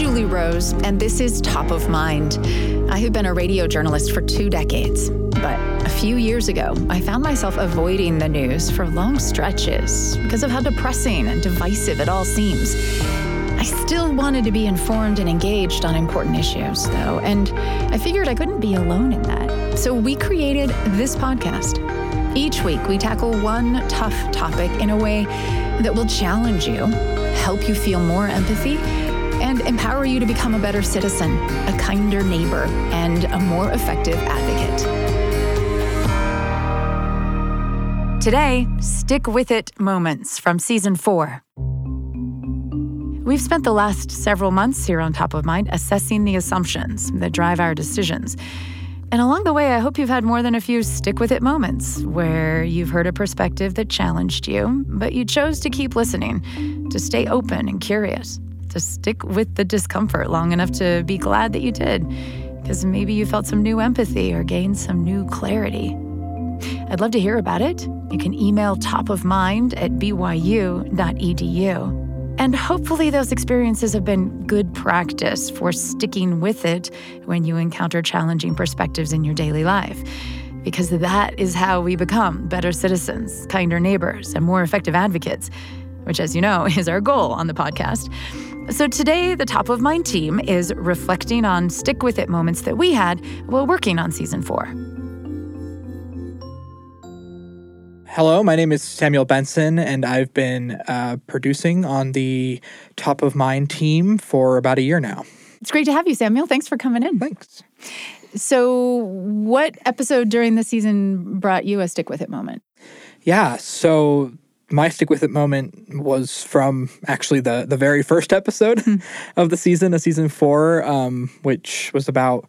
Julie Rose, and this is Top of Mind. I have been a radio journalist for two decades, but a few years ago, I found myself avoiding the news for long stretches because of how depressing and divisive it all seems. I still wanted to be informed and engaged on important issues, though, and I figured I couldn't be alone in that. So we created this podcast. Each week, we tackle one tough topic in a way that will challenge you, help you feel more empathy, and empower you to become a better citizen, a kinder neighbor, and a more effective advocate. Today, stick with it moments from season four. We've spent the last several months here on Top of Mind assessing the assumptions that drive our decisions. And along the way, I hope you've had more than a few stick with it moments where you've heard a perspective that challenged you, but you chose to keep listening, to stay open and curious, to stick with the discomfort long enough to be glad that you did, because maybe you felt some new empathy or gained some new clarity. I'd love to hear about it. You can email topofmind at byu.edu. And hopefully, those experiences have been good practice for sticking with it when you encounter challenging perspectives in your daily life. Because that is how we become better citizens, kinder neighbors, and more effective advocates, which, as you know, is our goal on the podcast. So, today, the Top of Mind team is reflecting on stick with it moments that we had while working on season four. Hello, my name is Samuel Benson, and I've been uh, producing on the Top of Mind team for about a year now. It's great to have you, Samuel. Thanks for coming in. Thanks. So, what episode during the season brought you a stick with it moment? Yeah, so my stick with it moment was from actually the the very first episode of the season, a season four, um, which was about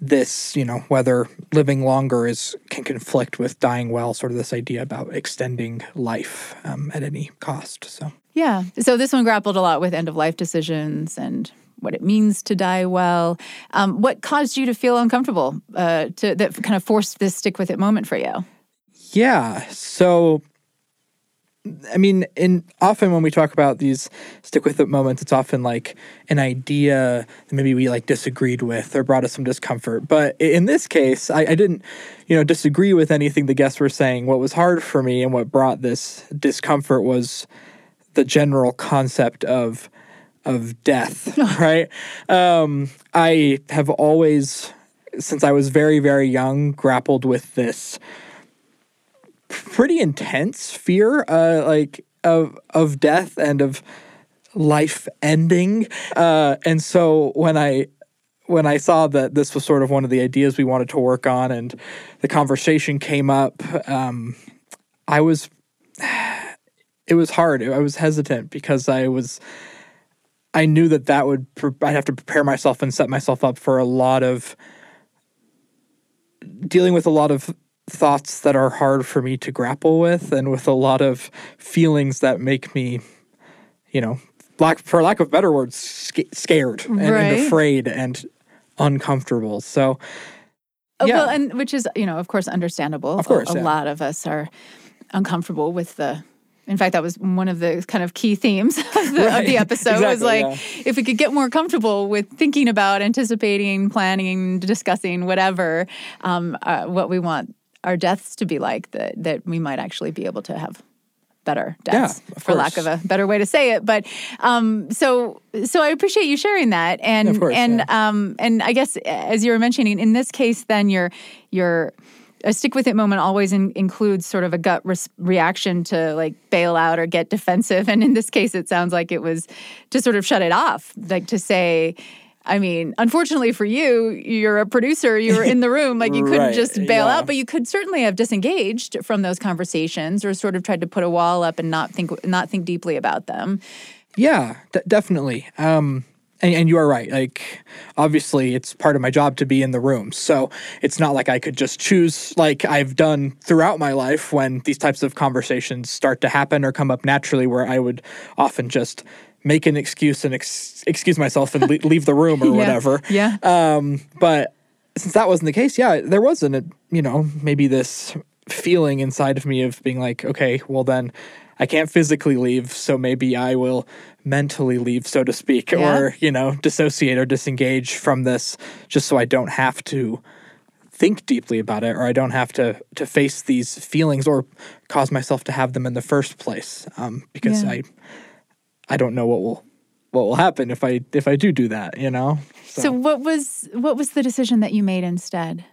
this, you know, whether living longer is can conflict with dying well, sort of this idea about extending life um, at any cost. So yeah, so this one grappled a lot with end of life decisions and what it means to die well. Um, what caused you to feel uncomfortable? Uh, to that kind of forced this stick with it moment for you? Yeah, so I mean, in often when we talk about these stick with it moments, it's often like an idea that maybe we like disagreed with or brought us some discomfort. But in this case, I, I didn't, you know, disagree with anything the guests were saying. What was hard for me and what brought this discomfort was the general concept of of death, right? Um, I have always, since I was very, very young, grappled with this pretty intense fear, uh, like of of death and of life ending. Uh, and so when I when I saw that this was sort of one of the ideas we wanted to work on, and the conversation came up, um, I was it was hard. I was hesitant because I was. I knew that that would I'd have to prepare myself and set myself up for a lot of dealing with a lot of thoughts that are hard for me to grapple with and with a lot of feelings that make me you know lack for lack of better words sc- scared and, Right. and afraid and uncomfortable so Oh, Yeah. Well, and which is you know of course understandable. Of course, a, a yeah. lot of us are uncomfortable with the. In fact, that was one of the kind of key themes of the, of the episode. was like yeah. if we could get more comfortable with thinking about, anticipating, planning, discussing, whatever, um, uh, what we want our deaths to be like, that that we might actually be able to have better deaths, of for lack of a better way to say it. But um, so so I appreciate you sharing that, and Of course, and yeah. um, and I guess as you were mentioning, in this case, then your your a stick with it moment always in, includes sort of a gut res- reaction to like bail out or get defensive, and in this case, it sounds like it was to sort of shut it off, like to say. I mean, unfortunately for you, you're a producer, you're in the room, like you couldn't Right, just bail yeah. out, but you could certainly have disengaged from those conversations or sort of tried to put a wall up and not think not think deeply about them. Yeah, d- definitely. Um, and, and you are right. Like, obviously, it's part of my job to be in the room. So it's not like I could just choose, like I've done throughout my life when these types of conversations start to happen or come up naturally, where I would often just make an excuse and ex- excuse myself and le- leave the room or Yeah, whatever. yeah. Um, but since that wasn't the case, yeah, there wasn't, a, you know, maybe this feeling inside of me of being like, okay, well then I can't physically leave, so maybe I will mentally leave, so to speak, Yeah. or, you know, dissociate or disengage from this just so I don't have to think deeply about it or I don't have to to face these feelings or cause myself to have them in the first place um, because Yeah. I I don't know what will what will happen if I if I do do that you know So what was what was the decision that you made instead?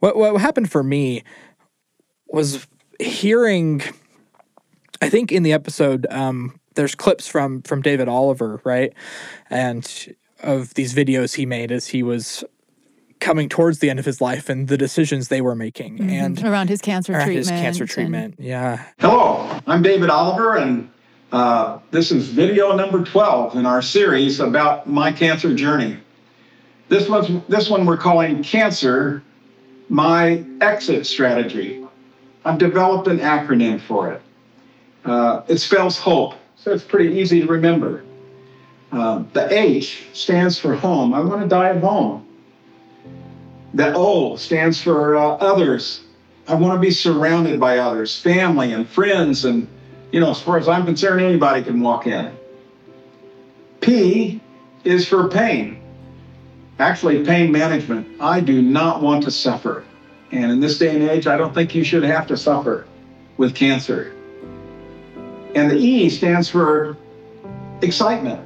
what what happened for me was hearing I think in the episode um, there's clips from from David Oliver right and of these videos he made as he was coming towards the end of his life and the decisions they were making and Around his cancer around treatment. his cancer and- treatment yeah Hello, I'm David Oliver, and uh, this is video number 12 in our series about my cancer journey. This was this one we're calling Cancer, My Exit Strategy. I've developed an acronym for it. Uh, it spells HOPE, so it's pretty easy to remember. Uh, the H stands for home. I want to die at home. The O stands for uh, others. I want to be surrounded by others, family and friends, and you know, as far as I'm concerned, anybody can walk in. P is for pain. Actually, pain management. I do not want to suffer. And in this day and age, I don't think you should have to suffer with cancer. And the E stands for excitement.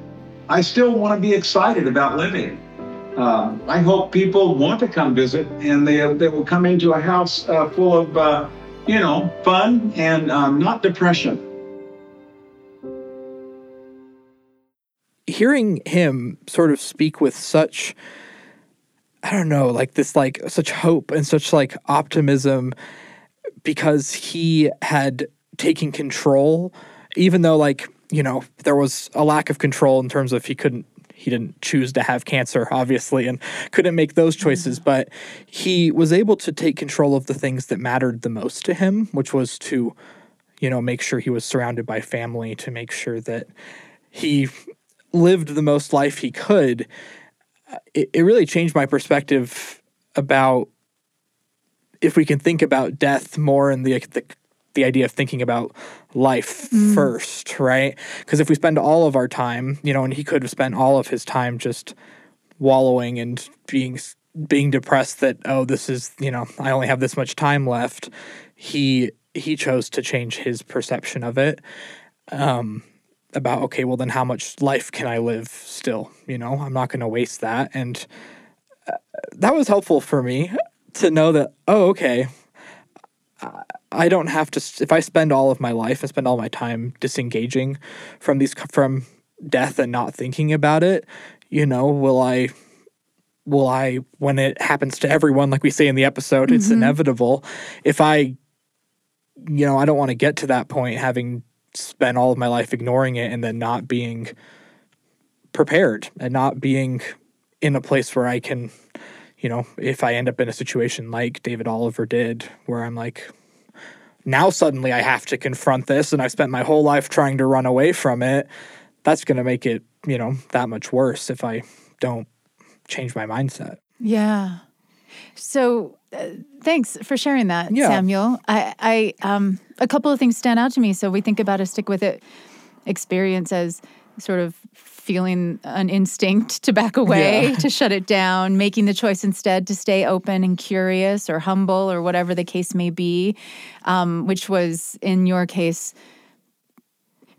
I still want to be excited about living. Um, I hope people want to come visit and they, they will come into a house uh, full of, uh, you know, fun and um, not depression. Hearing him sort of speak with such I don't know, like this like such hope and such like optimism because he had taken control even though like, you know, there was a lack of control in terms of he couldn't he didn't choose to have cancer obviously and couldn't make those mm-hmm. choices but he was able to take control of the things that mattered the most to him which was to you know make sure he was surrounded by family to make sure that he lived the most life he could, it, it really changed my perspective about if we can think about death more in the the, the idea of thinking about life first, right? Because if we spend all of our time, you know, and he could have spent all of his time just wallowing and being being depressed that oh this is you know I only have this much time left. He he chose to change his perception of it um, about okay well then how much life can i live still? You know i'm not going to waste that. And uh, that was helpful for me to know that oh okay I- i don't have to if i spend all of my life and spend all my time disengaging from these from death and not thinking about it you know will i will i when it happens to everyone like we say in the episode it's inevitable. If i you know i don't want to get to that point having spent all of my life ignoring it and then not being prepared and not being in a place where I can, you know, if I end up in a situation like David Oliver did, where I'm like, now suddenly I have to confront this and I've spent my whole life trying to run away from it, that's going to make it, you know, that much worse if I don't change my mindset. Yeah. So uh, thanks for sharing that, Yeah. Samuel. I, I, um, a couple of things stand out to me. So we think about a stick with it experience as sort of feeling an instinct to back away, Yeah. to shut it down, making the choice instead to stay open and curious or humble or whatever the case may be, um, which was in your case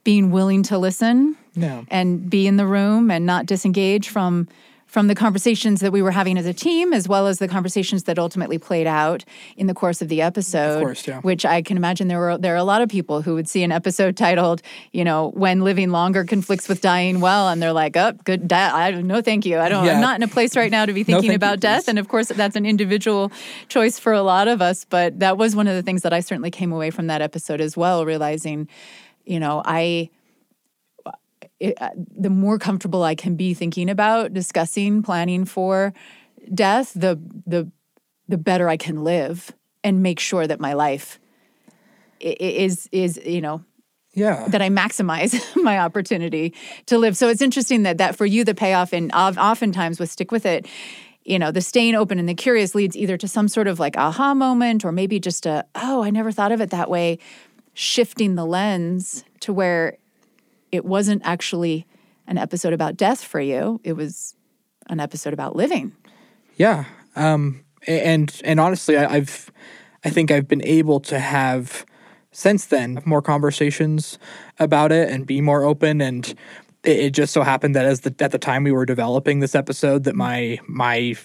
being willing to listen Yeah. and be in the room and not disengage from from the conversations that we were having as a team as well as the conversations that ultimately played out in the course of the episode course, yeah. which i can imagine there were there are a lot of people who would see an episode titled you know when living longer conflicts with dying well and they're like oh good da- i no thank you i don't Yeah. i'm not in a place right now to be thinking you, about death please. and of course that's an individual choice for a lot of us but that was one of the things that i certainly came away from that episode as well realizing you know i it, uh, the more comfortable I can be thinking about discussing planning for death, the the the better I can live and make sure that my life is is you know Yeah. that I maximize my opportunity to live. So it's interesting that that for you the payoff and oftentimes with stick with it, you know, the staying open and the curious leads either to some sort of like aha moment or maybe just a oh I never thought of it that way shifting the lens to where it wasn't actually an episode about death for you, it was an episode about living. Yeah. Um, and and honestly, I, I've I think I've been able to have since then more conversations about it and be more open and it, just so happened that as the at the time we were developing this episode that my my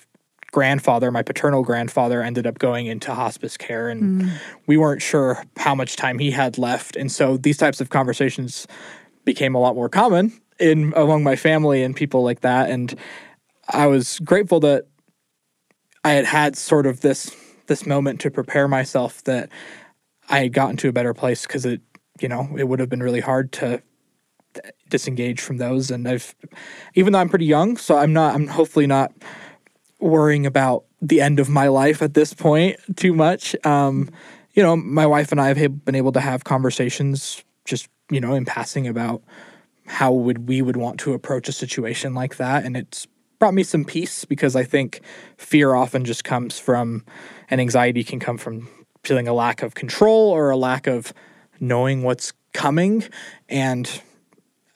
grandfather, my paternal grandfather, ended up going into hospice care, and mm. we weren't sure how much time he had left. And so these types of conversations became a lot more common in among my family and people like that. And I was grateful that I had had sort of this this moment to prepare myself that I had gotten to a better place because it, you know, it would have been really hard to disengage from those. And I've, even though I'm pretty young, so I'm not, I'm hopefully not worrying about the end of my life at this point too much. Um, you know, my wife and I have been able to have conversations just, you know, in passing about how would we would want to approach a situation like that and it's brought me some peace because I think fear often just comes from and anxiety can come from feeling a lack of control or a lack of knowing what's coming and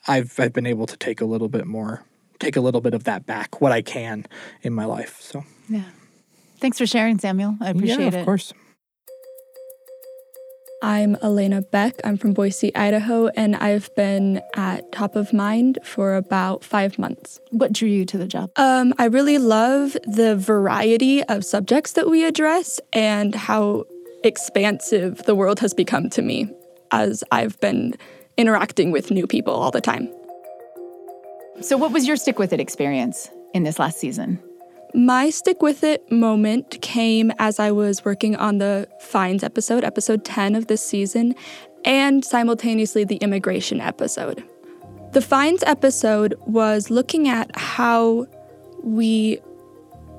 I've I've been able to take a little bit more take a little bit of that back, what I can in my life. So yeah, thanks for sharing, Samuel. I appreciate yeah, of it. Of course. I'm Alayna Beck. I'm from Boise, Idaho, and I've been at Top of Mind for about five months. What drew you to the job? Um, I really love the variety of subjects that we address and how expansive the world has become to me as I've been interacting with new people all the time. So, what was your stick with it experience in this last season? My stick with it moment came as I was working on the Fines episode, episode 10 of this season, and simultaneously the immigration episode. The Fines episode was looking at how we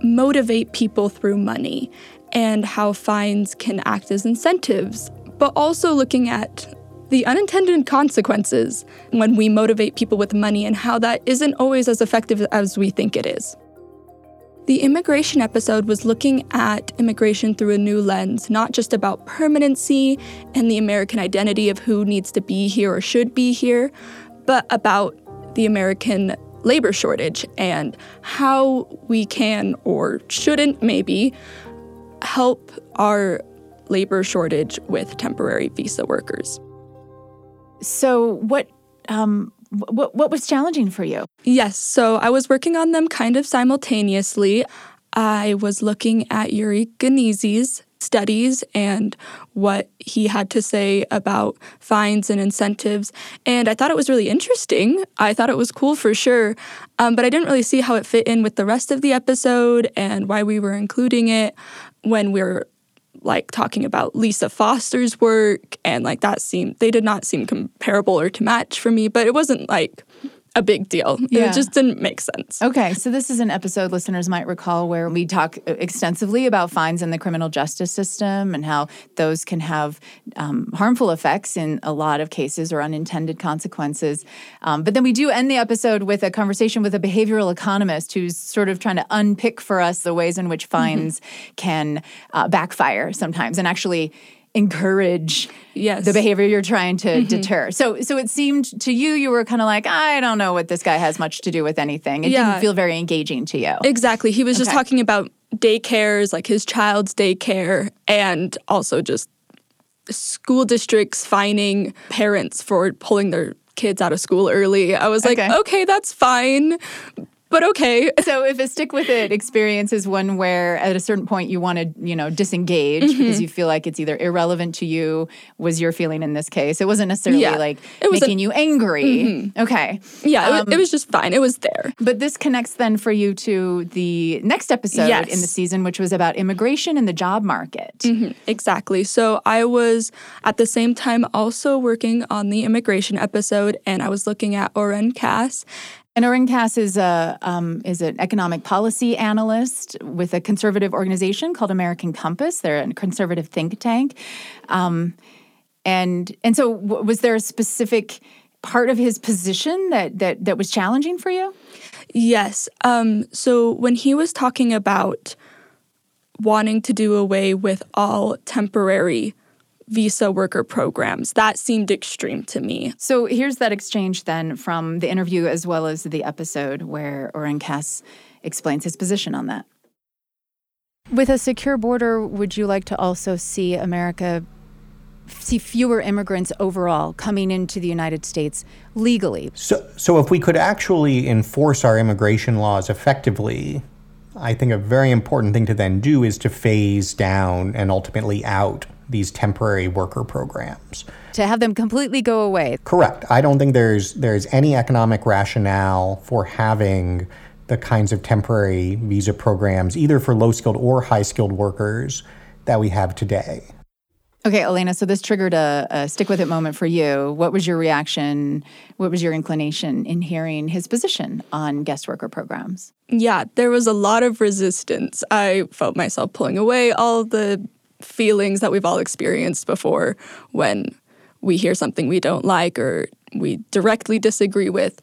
motivate people through money and how fines can act as incentives, but also looking at the unintended consequences when we motivate people with money and how that isn't always as effective as we think it is. The immigration episode was looking at immigration through a new lens, not just about permanency and the American identity of who needs to be here or should be here, but about the American labor shortage and how we can or shouldn't maybe help our labor shortage with temporary visa workers. So what um what what was challenging for you? Yes, so I was working on them kind of simultaneously. I was looking at Yuri Gneezy's studies and what he had to say about fines and incentives. And I thought it was really interesting. I thought it was cool for sure. Um, but I didn't really see how it fit in with the rest of the episode and why we were including it when we're like talking about Lisa Foster's work and like that seemed they did not seem comparable or to match for me, but it wasn't like a big deal. Yeah. It just didn't make sense. Okay, so this is an episode listeners might recall where we talk extensively about fines in the criminal justice system and how those can have um, harmful effects in a lot of cases or unintended consequences. Um, but then we do end the episode with a conversation with a behavioral economist who's sort of trying to unpick for us the ways in which mm-hmm. fines mm-hmm. can uh, backfire sometimes and actually encourage yes. the behavior you're trying to mm-hmm. deter. So so it seemed to you you were kind of like I don't know what this guy has much to do with anything. It yeah. didn't feel very engaging to you. Exactly. He was okay. just talking about daycares, like his child's daycare and also just school districts fining parents for pulling their kids out of school early. I was like, okay, okay that's fine but okay. So if a stick with it experience is one where at a certain point you want to, you know, disengage mm-hmm. because you feel like it's either irrelevant to you, was your feeling in this case. It wasn't necessarily yeah. like it was making a, you angry. Mm-hmm. Okay. Yeah, um, it, it, was just fine. It was there. But this connects then for you to the next episode yes. in the season, which was about immigration and the job market. Mm-hmm. Exactly. So I was at the same time also working on the immigration episode and I was looking at Oren Cass and Oren Cass is a um, is an economic policy analyst with a conservative organization called American Compass. They're a conservative think tank, um, and and so w- was there a specific part of his position that that that was challenging for you? Yes. Um, so when he was talking about wanting to do away with all temporary visa worker programs. That seemed extreme to me. So here's that exchange then from the interview as well as the episode where Oren Cass explains his position on that. With a secure border, would you like to also see America see fewer immigrants overall coming into the United States legally? So, so if we could actually enforce our immigration laws effectively, I think a very important thing to then do is to phase down and ultimately out these temporary worker programs. To have them completely go away. Correct. I don't think there's there's any economic rationale for having the kinds of temporary visa programs either for low skilled or high skilled workers that we have today. Okay, Alayna, so this triggered a, a, stick with it moment for you. What was your reaction? What was your inclination in hearing his position on guest worker programs? Yeah, there was a lot of resistance. I felt myself pulling away, all the feelings that we've all experienced before when we hear something we don't like or we directly disagree with.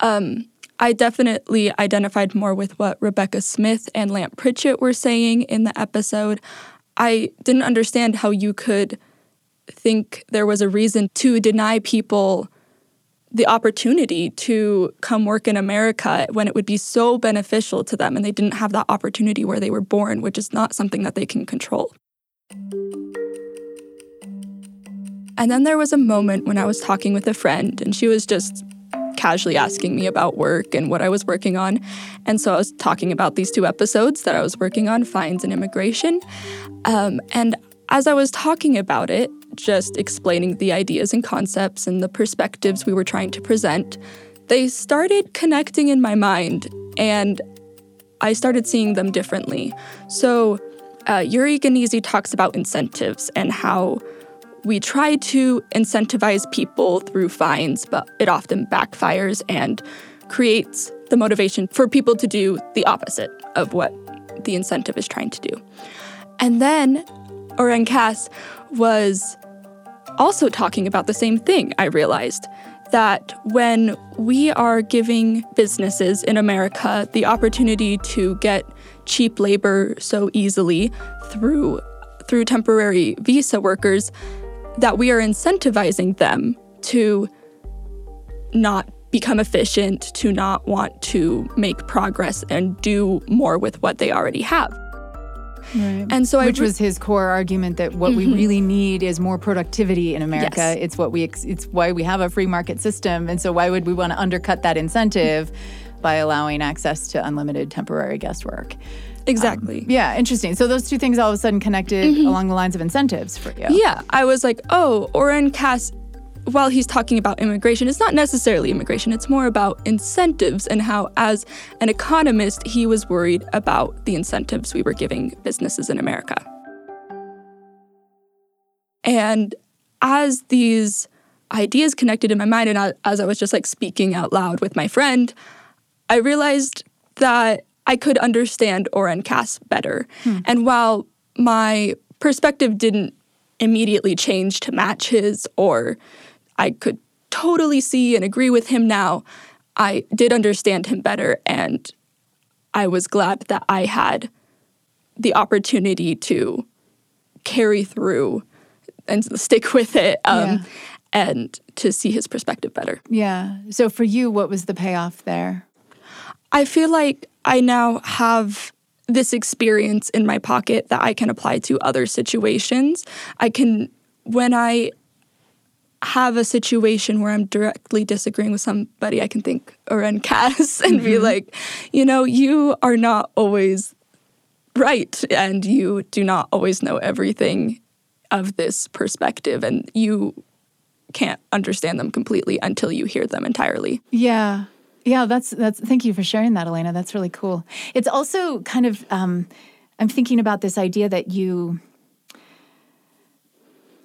Um, I definitely identified more with what Rebecca Smith and Lant Pritchett were saying in the episode. I didn't understand how you could think there was a reason to deny people the opportunity to come work in America when it would be so beneficial to them and they didn't have that opportunity where they were born, which is not something that they can control. And then there was a moment when I was talking with a friend and she was just casually asking me about work and what I was working on. And so I was talking about these two episodes that I was working on fines and immigration. Um, and as I was talking about it, just explaining the ideas and concepts and the perspectives we were trying to present, they started connecting in my mind and I started seeing them differently. So, uh, Yuri Gneezy talks about incentives and how we try to incentivize people through fines, but it often backfires and creates the motivation for people to do the opposite of what the incentive is trying to do. And then Oren Cass was also talking about the same thing, I realized that when we are giving businesses in America the opportunity to get cheap labor so easily through through temporary visa workers, that we are incentivizing them to not become efficient, to not want to make progress and do more with what they already have. Right. And so, which re- was his core argument that what mm-hmm. we really need is more productivity in America. Yes. It's what we ex- it's why we have a free market system, and so why would we want to undercut that incentive by allowing access to unlimited temporary guest work? Exactly. Um, yeah, interesting. So those two things all of a sudden connected mm-hmm. along the lines of incentives for you. Yeah, I was like, oh, Oren Cass, while he's talking about immigration, it's not necessarily immigration. It's more about incentives and how, as an economist, he was worried about the incentives we were giving businesses in America. And as these ideas connected in my mind, and as I was just like speaking out loud with my friend, I realized that I could understand Oren Cass better. Hmm. And while my perspective didn't immediately change to match his, or I could totally see and agree with him now, I did understand him better. And I was glad that I had the opportunity to carry through and stick with it um, yeah. and to see his perspective better. Yeah. So for you, what was the payoff there? I feel like I now have this experience in my pocket that I can apply to other situations. I can, when I have a situation where I'm directly disagreeing with somebody, I can think Oren Cass and mm-hmm. be like, you know, you are not always right and you do not always know everything of this perspective and you can't understand them completely until you hear them entirely. Yeah. Yeah, that's that's. Thank you for sharing that, Alayna. That's really cool. It's also kind of. Um, I'm thinking about this idea that you,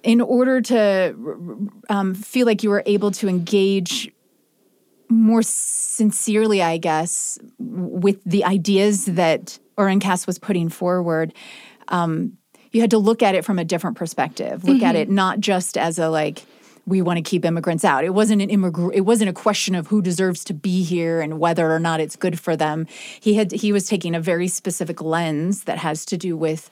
in order to um, feel like you were able to engage more sincerely, I guess, with the ideas that Oren Cass was putting forward. Um, you had to look at it from a different perspective. Look mm-hmm. at it not just as a like we want to keep immigrants out. It wasn't an immigr- it wasn't a question of who deserves to be here and whether or not it's good for them. He had he was taking a very specific lens that has to do with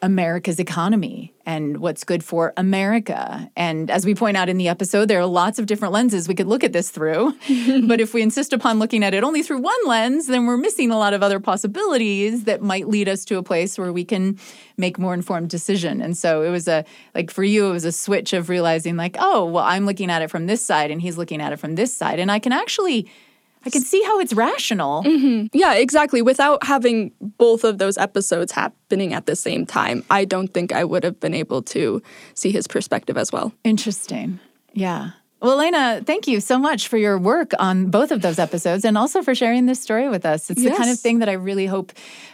America's economy and what's good for America. And as we point out in the episode, there are lots of different lenses we could look at this through. but if we insist upon looking at it only through one lens, then we're missing a lot of other possibilities that might lead us to a place where we can make more informed decision. And so it was a like for you it was a switch of realizing like, oh, well I'm looking at it from this side and he's looking at it from this side and I can actually I can see how it's rational. Mm-hmm. Yeah, exactly. Without having both of those episodes happening at the same time, I don't think I would have been able to see his perspective as well. Interesting. Yeah. Well, Alayna, thank you so much for your work on both of those episodes and also for sharing this story with us. It's yes. the kind of thing that I really hope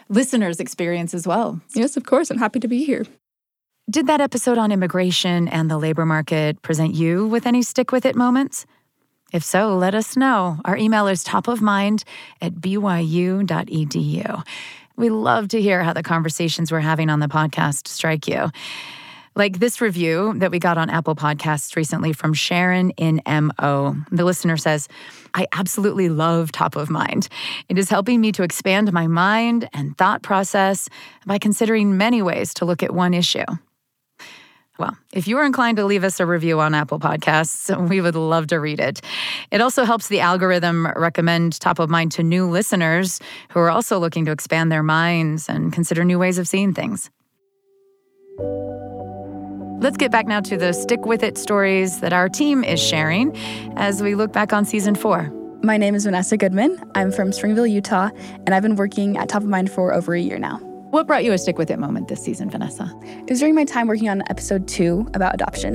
listeners experience as well. Yes, of course. I'm happy to be here. Did that episode on immigration and the labor market present you with any stick with it moments? If so, let us know. Our email is topofmind at byu.edu. We love to hear how the conversations we're having on the podcast strike you. Like this review that we got on Apple Podcasts recently from Sharon in MO. The listener says, I absolutely love Top of Mind. It is helping me to expand my mind and thought process by considering many ways to look at one issue. Well, if you are inclined to leave us a review on Apple Podcasts, we would love to read it. It also helps the algorithm recommend top of mind to new listeners who are also looking to expand their minds and consider new ways of seeing things. Let's get back now to the stick with it stories that our team is sharing as we look back on season four. My name is Vanessa Goodman. I'm from Springville, Utah, and I've been working at Top of Mind for over a year now. What brought you a stick with it moment this season, Vanessa? It was during my time working on episode two about adoption.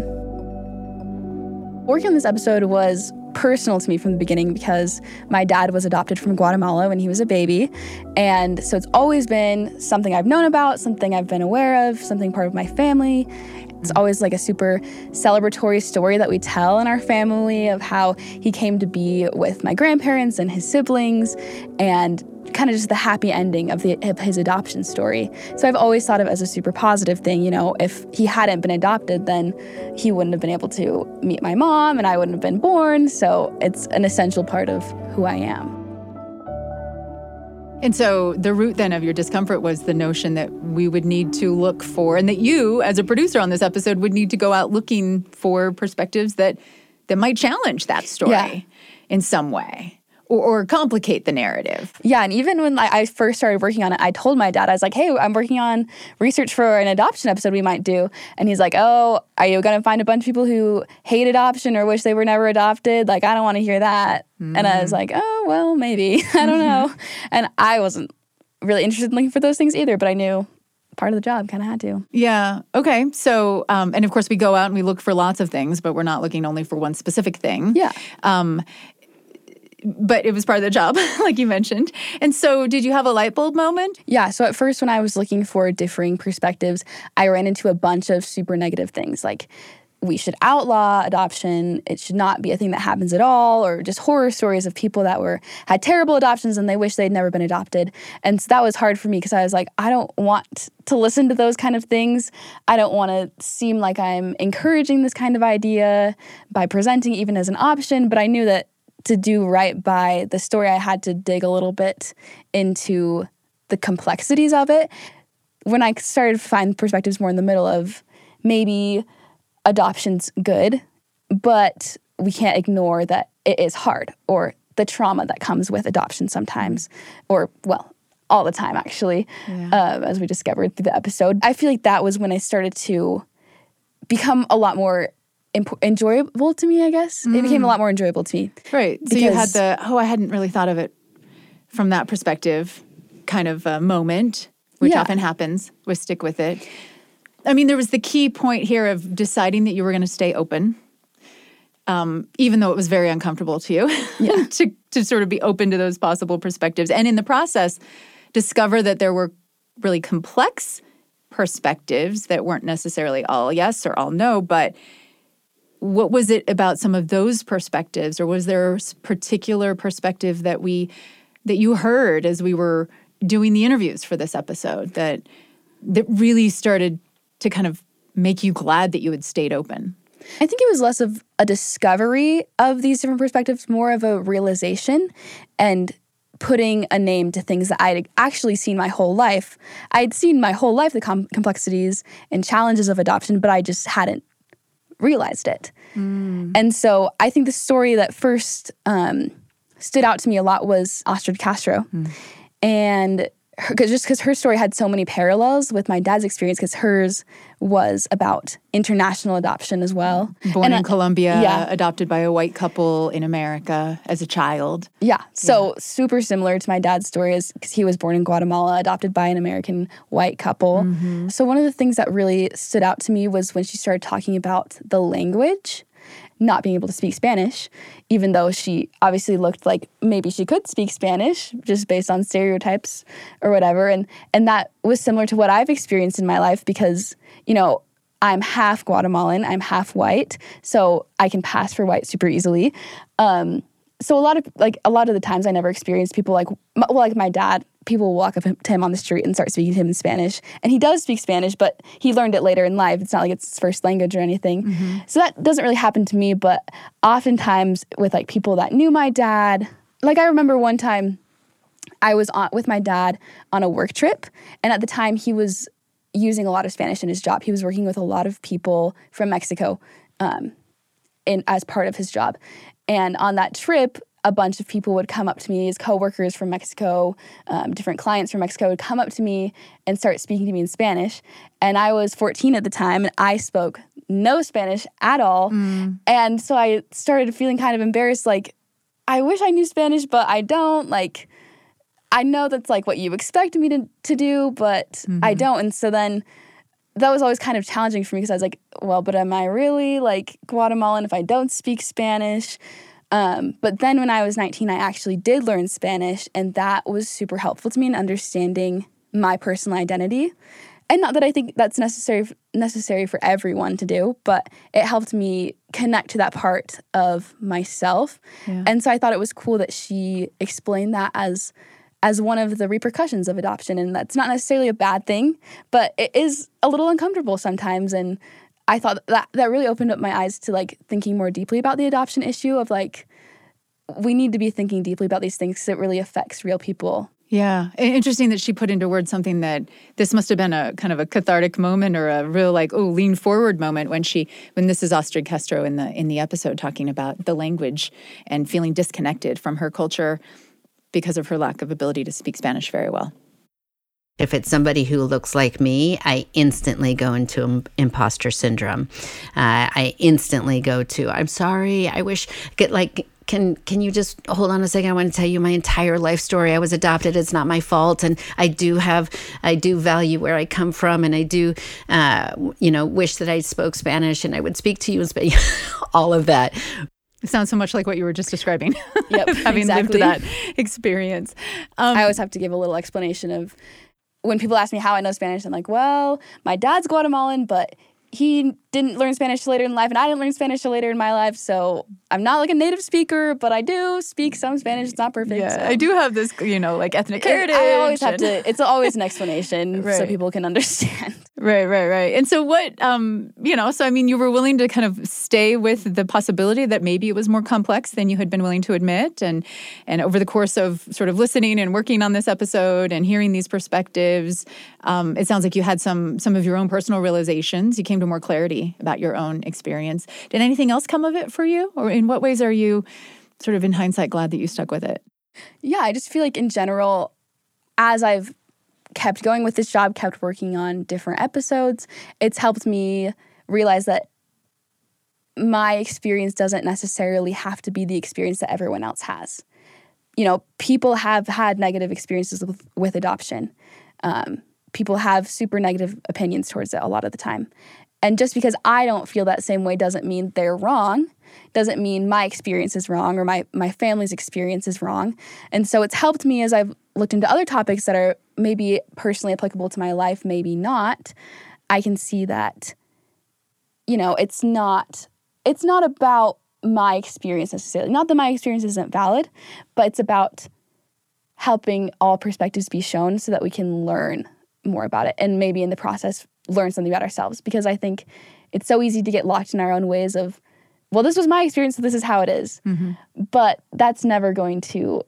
Working on this episode was personal to me from the beginning because my dad was adopted from Guatemala when he was a baby. And so it's always been something I've known about, something I've been aware of, something part of my family. It's always like a super celebratory story that we tell in our family of how he came to be with my grandparents and his siblings. And kind of just the happy ending of, the, of his adoption story. So I've always thought of it as a super positive thing. You know, if he hadn't been adopted, then he wouldn't have been able to meet my mom and I wouldn't have been born. So it's an essential part of who I am. And so the root then of your discomfort was the notion that we would need to look for, and that you, as a producer on this episode, would need to go out looking for perspectives that that might challenge that story yeah. in some way or, or, complicate the narrative. Yeah, and even when I, I, first started working on it, I told my dad, I was like, hey, I'm working on research for an adoption episode we might do. And he's like, oh, are you going to find a bunch of people who hate adoption or wish they were never adopted? Like, I don't want to hear that. Mm. And I was like, oh, well, maybe. I don't know. and I wasn't really interested in looking for those things either, but I knew part of the job kind of had to yeah okay so um, and of course we go out and we look for lots of things but we're not looking only for one specific thing yeah um, but it was part of the job, like you mentioned. And so, did you have a light bulb moment? Yeah. So, at first, when I was looking for differing perspectives, I ran into a bunch of super negative things like, we should outlaw adoption. It should not be a thing that happens at all, or just horror stories of people that were had terrible adoptions and they wish they'd never been adopted. And so that was hard for me because I was like, I don't want to listen to those kind of things. I don't want to seem like I'm encouraging this kind of idea by presenting even as an option. But I knew that to do right by the story, I had to dig a little bit into the complexities of it. When I started to find perspectives more in the middle of maybe adoption's good, but we can't ignore that it is hard or the trauma that comes with adoption sometimes, or well, all the time actually, yeah. uh, as we discovered through the episode. I feel like that was when I started to become a lot more imp- enjoyable to me, I guess. Mm. It became a lot more enjoyable to me. Right. So you had the, oh, I hadn't really thought of it from that perspective kind of moment, which yeah. often happens with Stick With It. I mean, there was the key point here of deciding that you were going to stay open. Um, even though it was very uncomfortable to you, yeah. to, to sort of be open to those possible perspectives. And in the process, discover that there were really complex perspectives that weren't necessarily all yes or all no, but what was it about some of those perspectives or was there a particular perspective that we that you heard as we were doing the interviews for this episode that that really started to kind of make you glad that you had stayed open I think it was less of a discovery of these different perspectives, more of a realization and putting a name to things that I'd actually seen my whole life. I'd seen my whole life the com- complexities and challenges of adoption, but I just hadn't realized it. Mm. And so I think the story that first um, stood out to me a lot was Astrid Castro. Mm. And because just because her story had so many parallels with my dad's experience because hers was about international adoption as well born and, in colombia yeah. adopted by a white couple in america as a child yeah so yeah. super similar to my dad's story is because he was born in guatemala adopted by an american white couple mm-hmm. so one of the things that really stood out to me was when she started talking about the language not being able to speak Spanish, even though she obviously looked like maybe she could speak Spanish just based on stereotypes or whatever. And and that was similar to what I've experienced in my life because, you know, I'm half Guatemalan, I'm half white, so I can pass for white super easily. Um, so a lot of like a lot of the times I never experienced people like well like my dad people walk up to him on the street and start speaking to him in Spanish. And he does speak Spanish but he learned it later in life. It's not like it's his first language or anything. Mm-hmm. so that doesn't really happen to me but oftentimes with like people that knew my dad like I remember one time I was on with my dad on a work trip and at the time he was using a lot of Spanish in his job. He was working with a lot of people from Mexico um, in as part of his job. And on that trip, a bunch of people would come up to me, his coworkers from Mexico, um, different clients from Mexico would come up to me and start speaking to me in Spanish. And I was 14 at the time, and I spoke no Spanish at all. Mm. And so I started feeling kind of embarrassed, like, I wish I knew Spanish, but I don't. Like, I know that's like what you expect me to, to do, but mm-hmm. I don't. And so then that was always kind of challenging for me because I was like, well, but am I really like Guatemalan if I don't speak Spanish? Um, but then when I was 19, I actually did learn Spanish, and that was super helpful to me in understanding my personal identity. And not that I think that's necessary necessary for everyone to do, but it helped me connect to that part of myself. Yeah. And so I thought it was cool that she explained that as as one of the repercussions of adoption. And that's not necessarily a bad thing, but it is a little uncomfortable sometimes. And I thought that that really opened up my eyes to like thinking more deeply about the adoption issue of like, we need to be thinking deeply about these things because it really affects real people. Yeah. Interesting that she put into words something that this must have been a kind of a cathartic moment or a real like, oh, lean forward moment when she when this is Astrid Castro in the in the episode talking about the language and feeling disconnected from her culture because of her lack of ability to speak Spanish very well. If it's somebody who looks like me, I instantly go into imposter syndrome. Uh, I instantly go to, I'm sorry, I wish, get like, can can you just hold on a second? I want to tell you my entire life story. I was adopted. It's not my fault, and I do have I do value where I come from, and I do uh, you know wish that I spoke Spanish and I would speak to you in Spanish. All of that. It sounds so much like what you were just describing. Yep, having exactly. lived that experience. Um, I always have to give a little explanation of when people ask me how I know Spanish. I'm like, well, my dad's Guatemalan, but he didn't learn Spanish till later in life, and I didn't learn Spanish till later in my life. So I'm not like a native speaker, but I do speak some Spanish. It's not perfect. Yeah, so. I do have this, you know, like ethnic heritage. I always have to. It's always an explanation right. so people can understand. Right, right, right. And so, what, um, you know, so I mean, you were willing to kind of stay with the possibility that maybe it was more complex than you had been willing to admit, and and over the course of sort of listening and working on this episode and hearing these perspectives, um, it sounds like you had some some of your own personal realizations. You came to more clarity about your own experience. Did anything else come of it for you? Or in what ways are you sort of in hindsight glad that you stuck with it? Yeah, I just feel like in general, as I've kept going with this job, kept working on different episodes, it's helped me realize that my experience doesn't necessarily have to be the experience that everyone else has. You know, people have had negative experiences with, with adoption. Um, people have super negative opinions towards it a lot of the time. And just because I don't feel that same way doesn't mean they're wrong. Doesn't mean my experience is wrong or my, my family's experience is wrong. And so it's helped me as I've looked into other topics that are maybe personally applicable to my life, maybe not. I can see that, you know, it's not it's not about my experience necessarily. Not that my experience isn't valid, but it's about helping all perspectives be shown so that we can learn more about it and maybe in the process learn something about ourselves because I think it's so easy to get locked in our own ways of, well, this was my experience, so this is how it is. Mm-hmm. But that's never going to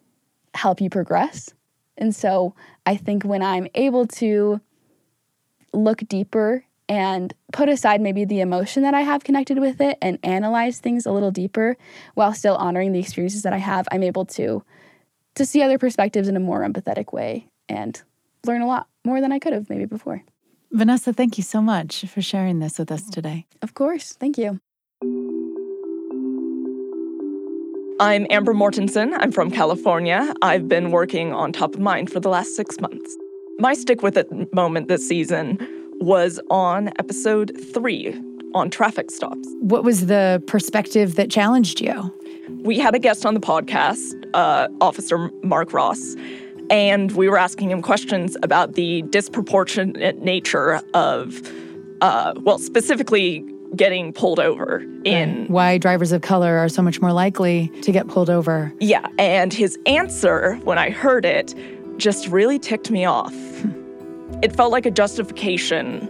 help you progress. And so I think when I'm able to look deeper and put aside maybe the emotion that I have connected with it and analyze things a little deeper while still honoring the experiences that I have, I'm able to to see other perspectives in a more empathetic way and learn a lot more than I could have maybe before. Vanessa, thank you so much for sharing this with us today. Of course. Thank you. I'm Amber Mortensen. I'm from California. I've been working on Top of Mind for the last six months. My stick with it moment this season was on episode three on traffic stops. What was the perspective that challenged you? We had a guest on the podcast, uh, Officer Mark Ross, and we were asking him questions about the disproportionate nature of, uh, well, specifically getting pulled over in why drivers of color are so much more likely to get pulled over. Yeah, and his answer when I heard it just really ticked me off. it felt like a justification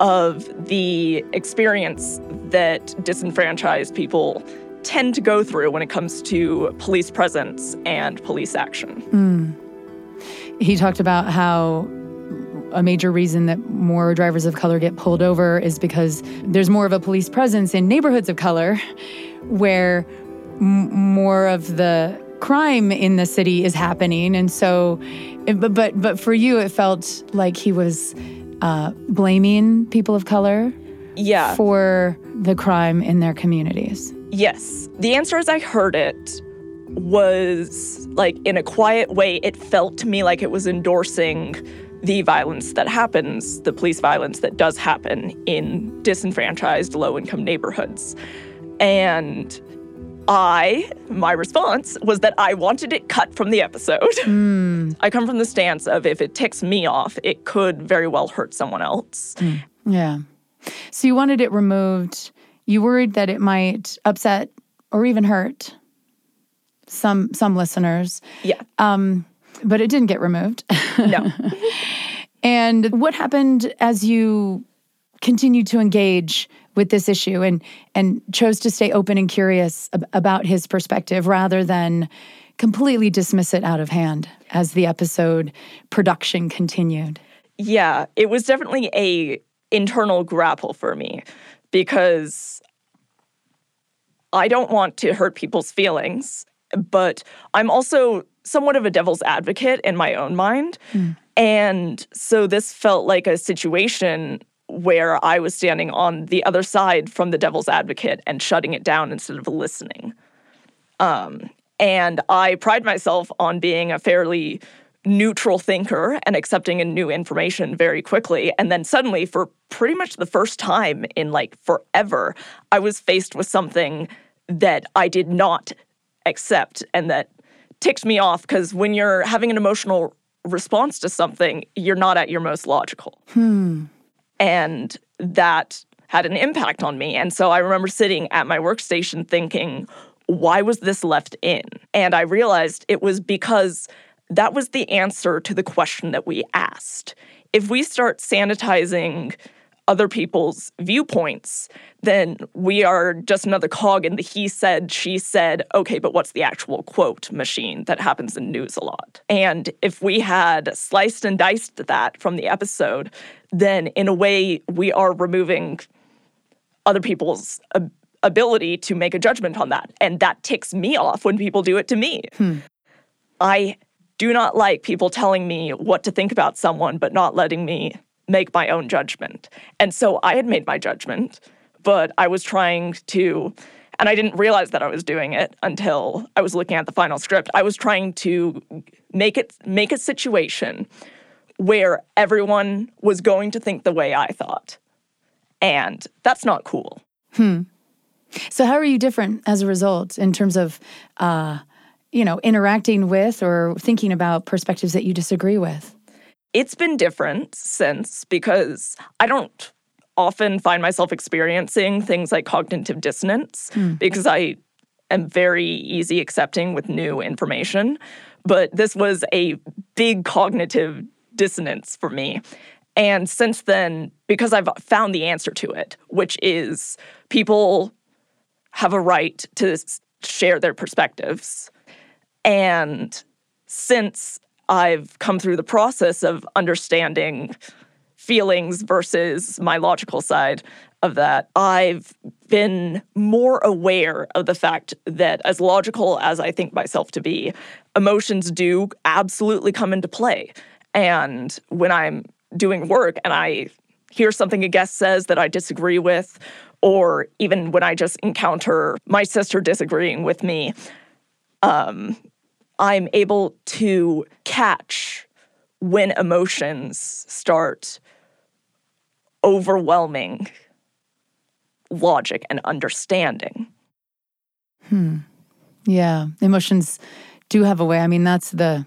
of the experience that disenfranchised people tend to go through when it comes to police presence and police action. Mm. He talked about how a major reason that more drivers of color get pulled over is because there's more of a police presence in neighborhoods of color where m- more of the crime in the city is happening. And so but but, but for you it felt like he was uh, blaming people of color yeah. for the crime in their communities. Yes. The answer as i heard it was like in a quiet way it felt to me like it was endorsing the violence that happens, the police violence that does happen in disenfranchised low income neighborhoods. And I, my response was that I wanted it cut from the episode. Mm. I come from the stance of if it ticks me off, it could very well hurt someone else. Mm. Yeah. So you wanted it removed. You worried that it might upset or even hurt some some listeners. Yeah. Um, but it didn't get removed. No. and what happened as you continued to engage with this issue and and chose to stay open and curious ab- about his perspective rather than completely dismiss it out of hand as the episode production continued? Yeah, it was definitely a internal grapple for me because I don't want to hurt people's feelings, but I'm also somewhat of a devil's advocate in my own mind. Mm. And so this felt like a situation where I was standing on the other side from the devil's advocate and shutting it down instead of listening. Um, and I pride myself on being a fairly neutral thinker and accepting a new information very quickly. And then suddenly, for pretty much the first time in like forever, I was faced with something that I did not accept and that ticked me off because when you're having an emotional response to something, you're not at your most logical. Hmm. And that had an impact on me. And so I remember sitting at my workstation thinking, why was this left in? And I realized it was because that was the answer to the question that we asked. If we start sanitizing other people's viewpoints, then we are just another cog in the he said, she said, okay, but what's the actual quote machine that happens in news a lot? And if we had sliced and diced that from the episode, then in a way we are removing other people's ability to make a judgment on that. And that ticks me off when people do it to me. Hmm. I do not like people telling me what to think about someone, but not letting me make my own judgment. And so I had made my judgment, but I was trying to, and I didn't realize that I was doing it until I was looking at the final script. I was trying to make it make a situation where everyone was going to think the way I thought. And that's not cool. Hmm. So how are you different as a result in terms of uh, you know, interacting with or thinking about perspectives that you disagree with? It's been different since because I don't often find myself experiencing things like cognitive dissonance mm. because I am very easy accepting with new information. But this was a big cognitive dissonance for me. And since then, because I've found the answer to it, which is people have a right to share their perspectives. And since I've come through the process of understanding feelings versus my logical side of that, I've been more aware of the fact that, as logical as I think myself to be, emotions do absolutely come into play. And when I'm doing work and I hear something a guest says that I disagree with, or even when I just encounter my sister disagreeing with me, um, I'm able to catch when emotions start overwhelming logic and understanding. Hmm. Yeah, emotions do have a way. I mean, that's the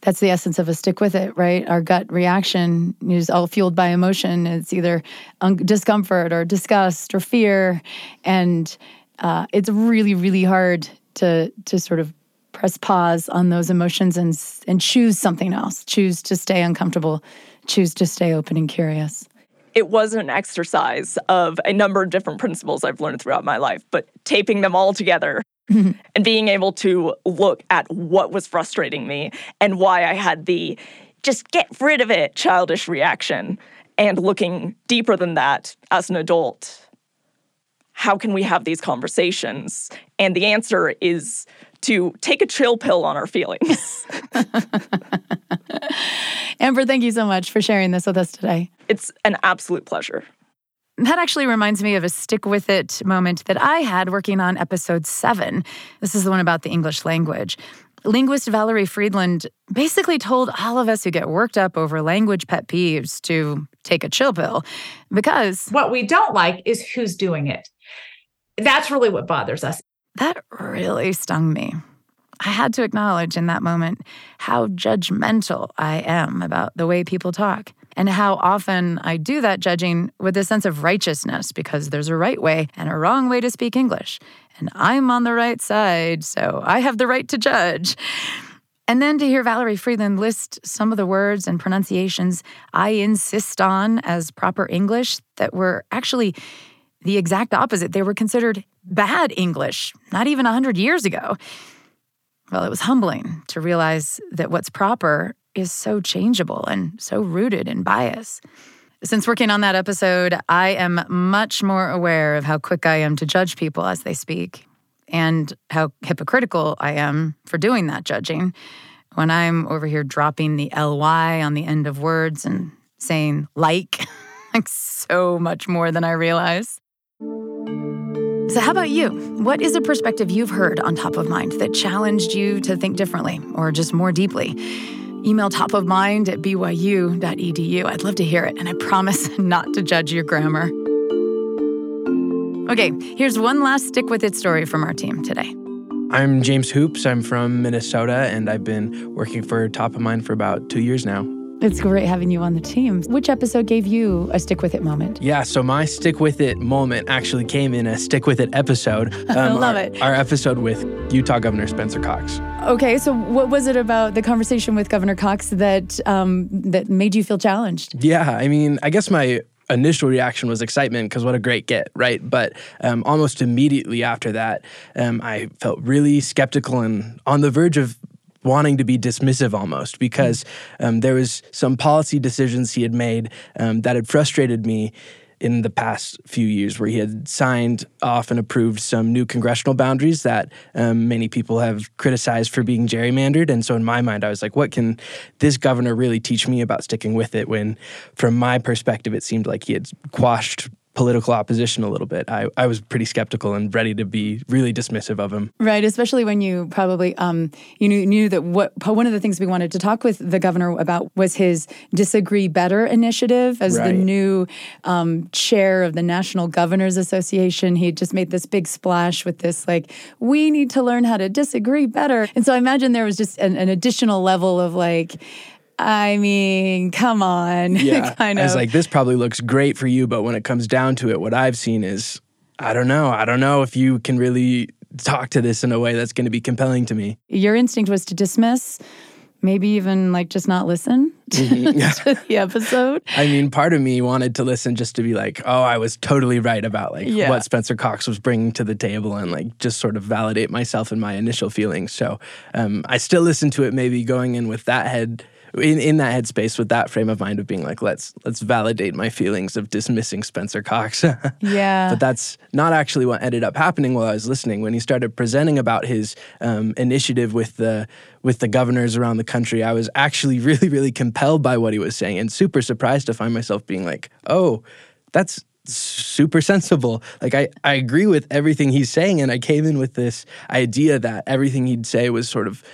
that's the essence of a stick with it, right? Our gut reaction is all fueled by emotion. It's either un- discomfort or disgust or fear, and uh, it's really, really hard to to sort of press pause on those emotions and and choose something else. Choose to stay uncomfortable. Choose to stay open and curious it was an exercise of a number of different principles I've learned throughout my life, but taping them all together and being able to look at what was frustrating me and why I had the just get rid of it childish reaction and looking deeper than that as an adult. How can we have these conversations? And the answer is to take a chill pill on our feelings. Amber, thank you so much for sharing this with us today. It's an absolute pleasure. That actually reminds me of a stick with it moment that I had working on episode seven. This is the one about the English language. Linguist Valerie Fridland basically told all of us who get worked up over language pet peeves to take a chill pill because what we don't like is who's doing it. That's really what bothers us. That really stung me. I had to acknowledge in that moment how judgmental I am about the way people talk, and how often I do that judging with a sense of righteousness because there's a right way and a wrong way to speak English. And I'm on the right side, so I have the right to judge. And then to hear Valerie Fridland list some of the words and pronunciations I insist on as proper English that were actually the exact opposite. They were considered bad English, not even 100 years ago. Well, it was humbling to realize that what's proper is so changeable and so rooted in bias. Since working on that episode, I am much more aware of how quick I am to judge people as they speak and how hypocritical I am for doing that judging when I'm over here dropping the ly on the end of words and saying like like so much more than I realize. So, how about you? What is a perspective you've heard on Top of Mind that challenged you to think differently or just more deeply? Email topofmind at byu.edu. I'd love to hear it, and I promise not to judge your grammar. Okay, here's one last stick with it story from our team today. I'm James Hoopes. I'm from Minnesota, and I've been working for Top of Mind for about two years now. It's great having you on the team. Which episode gave you a stick with it moment? Yeah, so my stick with it moment actually came in a stick with it episode. Um, I love our, it. Our episode with Utah Governor Spencer Cox. Okay, so what was it about the conversation with Governor Cox that um, that made you feel challenged? Yeah, I mean, I guess my initial reaction was excitement because what a great get, right? But um, almost immediately after that, um, I felt really skeptical and on the verge of wanting to be dismissive almost because um, there was some policy decisions he had made um, that had frustrated me in the past few years where he had signed off and approved some new congressional boundaries that um, many people have criticized for being gerrymandered. And so, in my mind, I was like, what can this governor really teach me about sticking with it? When, from my perspective, it seemed like he had quashed political opposition a little bit. I, I was pretty skeptical and ready to be really dismissive of him. Right, especially when you probably um, you knew, knew that what one of the things we wanted to talk with the governor about was his disagree better initiative as right. the new um, chair of the National Governors Association. He just made this big splash with this like we need to learn how to disagree better. And so I imagine there was just an, an additional level of like I mean, come on. Yeah. kind of. I was like, this probably looks great for you, but when it comes down to it, what I've seen is, I don't know. I don't know if you can really talk to this in a way that's going to be compelling to me. Your instinct was to dismiss, maybe even like just not listen. Mm-hmm. to the episode. I mean, part of me wanted to listen just to be like, oh, I was totally right about like Yeah. what Spencer Cox was bringing to the table and like just sort of validate myself and my initial feelings. So um, I still listened to it maybe going in with that head in, in that headspace with that frame of mind of being like let's let's validate my feelings of dismissing Spencer Cox. Yeah. but that's not actually what ended up happening while I was listening. When he started presenting about his um, initiative with the with the governors around the country, I was actually really really compelled by what he was saying and super surprised to find myself being like, oh, that's super sensible. Like I, I agree with everything he's saying, and I came in with this idea that everything he'd say was sort of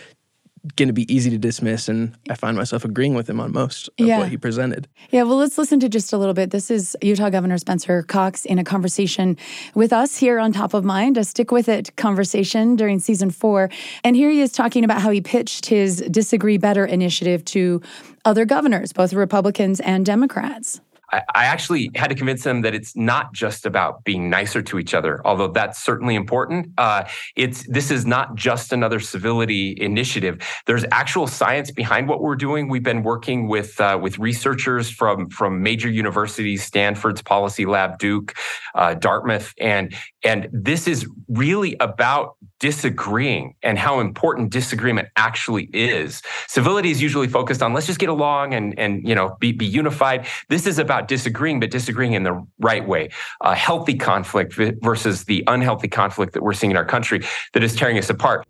going to be easy to dismiss, and I find myself agreeing with him on most of Yeah. what he presented. Yeah, well, let's listen to just a little bit. This is Utah Governor Spencer Cox in a conversation with us here on Top of Mind, a Stick With It conversation during season four. And here he is talking about how he pitched his Disagree Better initiative to other governors, both Republicans and Democrats. I, actually had to convince them that it's not just about being nicer to each other, although that's certainly important. Uh, it's this is not just another civility initiative. There's actual science behind what we're doing. We've been working with uh, with researchers from from major universities, Stanford's Policy Lab, Duke, uh, Dartmouth, and and this is really about disagreeing and how important disagreement actually is. Civility is usually focused on let's just get along and and you know be be unified. This is about disagreeing, but disagreeing in the right way. Uh, healthy conflict versus the unhealthy conflict that we're seeing in our country that is tearing us apart.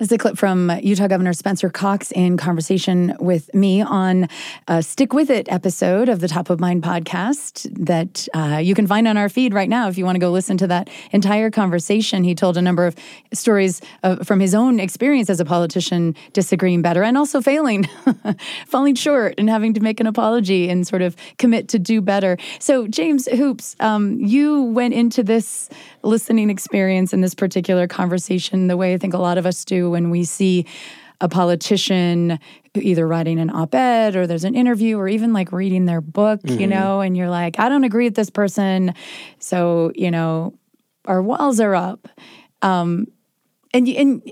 This is a clip from Utah Governor Spencer Cox in conversation with me on a Stick With It episode of the Top of Mind podcast that uh, you can find on our feed right now if you want to go listen to that entire conversation. He told a number of stories uh, from his own experience as a politician disagreeing better and also failing, falling short and having to make an apology and sort of commit to do better. So, James Hoopes, um, you went into this listening experience in this particular conversation the way I think a lot of us do when we see a politician either writing an op-ed or there's an interview or even like reading their book, you Mhm. know, and you're like, I don't agree with this person, so you know, our walls are up. Um, and and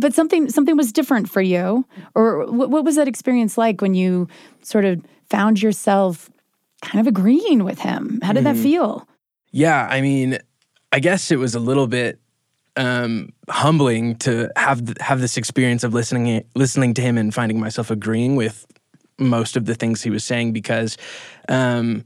but something something was different for you, or what, what was that experience like when you sort of found yourself kind of agreeing with him? How did that Mhm. feel? Yeah, I mean, I guess it was a little bit um, humbling to have th- have this experience of listening listening to him and finding myself agreeing with most of the things he was saying because um,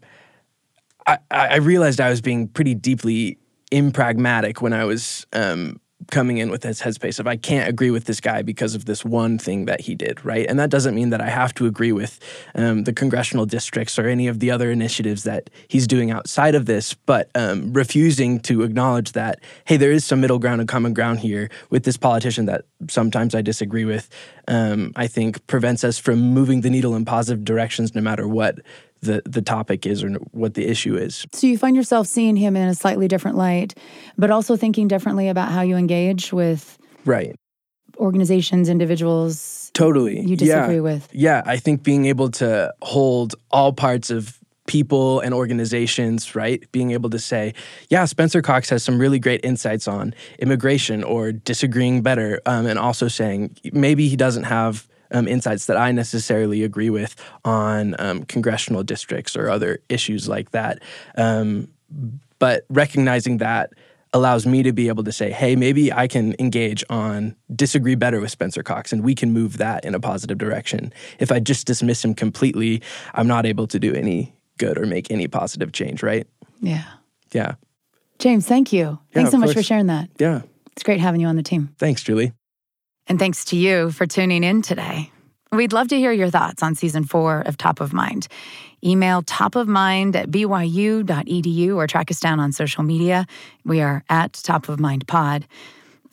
I, I realized I was being pretty deeply impragmatic when I was um, coming in with this headspace of I can't agree with this guy because of this one thing that he did, right? And that doesn't mean that I have to agree with um, the congressional districts or any of the other initiatives that he's doing outside of this, but um, refusing to acknowledge that, hey, there is some middle ground and common ground here with this politician that sometimes I disagree with, um, I think prevents us from moving the needle in positive directions no matter what the, the topic is or what the issue is. So you find yourself seeing him in a slightly different light, but also thinking differently about how you engage with Right. organizations, individuals Totally. you disagree yeah. with. Yeah, I think being able to hold all parts of people and organizations, right? Being able to say, yeah, Spencer Cox has some really great insights on immigration or disagreeing better, um, and also saying maybe he doesn't have um, insights that I necessarily agree with on um, congressional districts or other issues like that. Um, but recognizing that allows me to be able to say, hey, maybe I can engage on disagree better with Spencer Cox and we can move that in a positive direction. If I just dismiss him completely, I'm not able to do any good or make any positive change, right? Yeah. Yeah. James, thank you. Thanks so much for sharing that. Yeah. It's great having you on the team. Thanks, Julie. And thanks to you for tuning in today. We'd love to hear your thoughts on season four of Top of Mind. Email topofmind at byu.edu or track us down on social media. We are at Top of Mind Pod.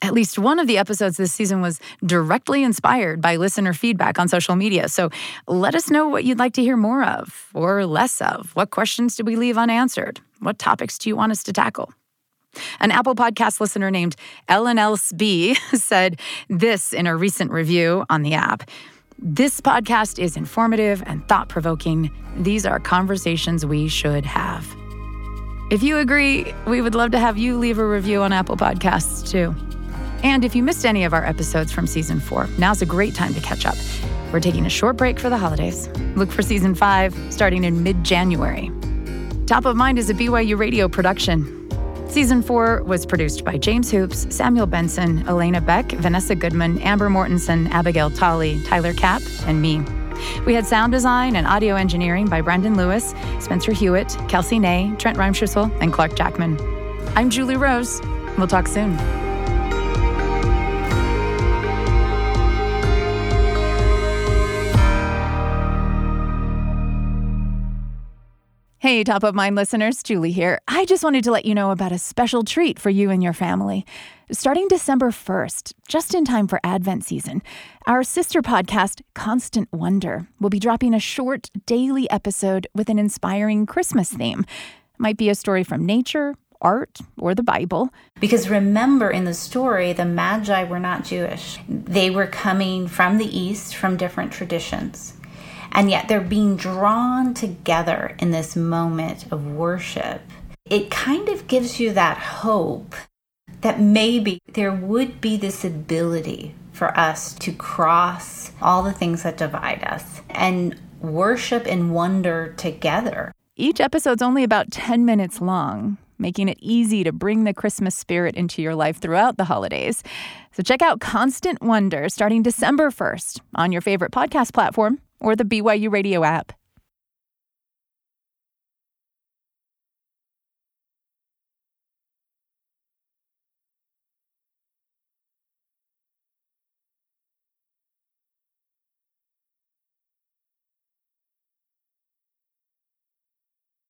At least one of the episodes this season was directly inspired by listener feedback on social media. So let us know what you'd like to hear more of or less of. What questions did we leave unanswered? What topics do you want us to tackle? An Apple Podcast listener named Ellen Else B said this in a recent review on the app. This podcast is informative and thought provoking. These are conversations we should have. If you agree, we would love to have you leave a review on Apple Podcasts too. And if you missed any of our episodes from season four, now's a great time to catch up. We're taking a short break for the holidays. Look for season five starting in mid January. Top of Mind is a BYU radio production. Season four was produced by James Hoopes, Samuel Benson, Alayna Beck, Vanessa Goodman, Amber Mortensen, Abigail Tolley, Tyler Cap, and me. We had sound design and audio engineering by Brendan Lewis, Spencer Hewitt, Kelsey Ney, Trent Reimschüssel, and Clark Jackman. I'm Julie Rose. We'll talk soon. Hey, top of mind listeners, Julie here. I just wanted to let you know about a special treat for you and your family. Starting December 1st, just in time for Advent season, our sister podcast, Constant Wonder, will be dropping a short daily episode with an inspiring Christmas theme. Might be a story from nature, art, or the Bible. Because remember, in the story, the Magi were not Jewish, they were coming from the East, from different traditions and yet they're being drawn together in this moment of worship. It kind of gives you that hope that maybe there would be this ability for us to cross all the things that divide us and worship and wonder together. Each episode's only about 10 minutes long, making it easy to bring the Christmas spirit into your life throughout the holidays. So check out Constant Wonder starting December 1st on your favorite podcast platform or the BYU Radio app.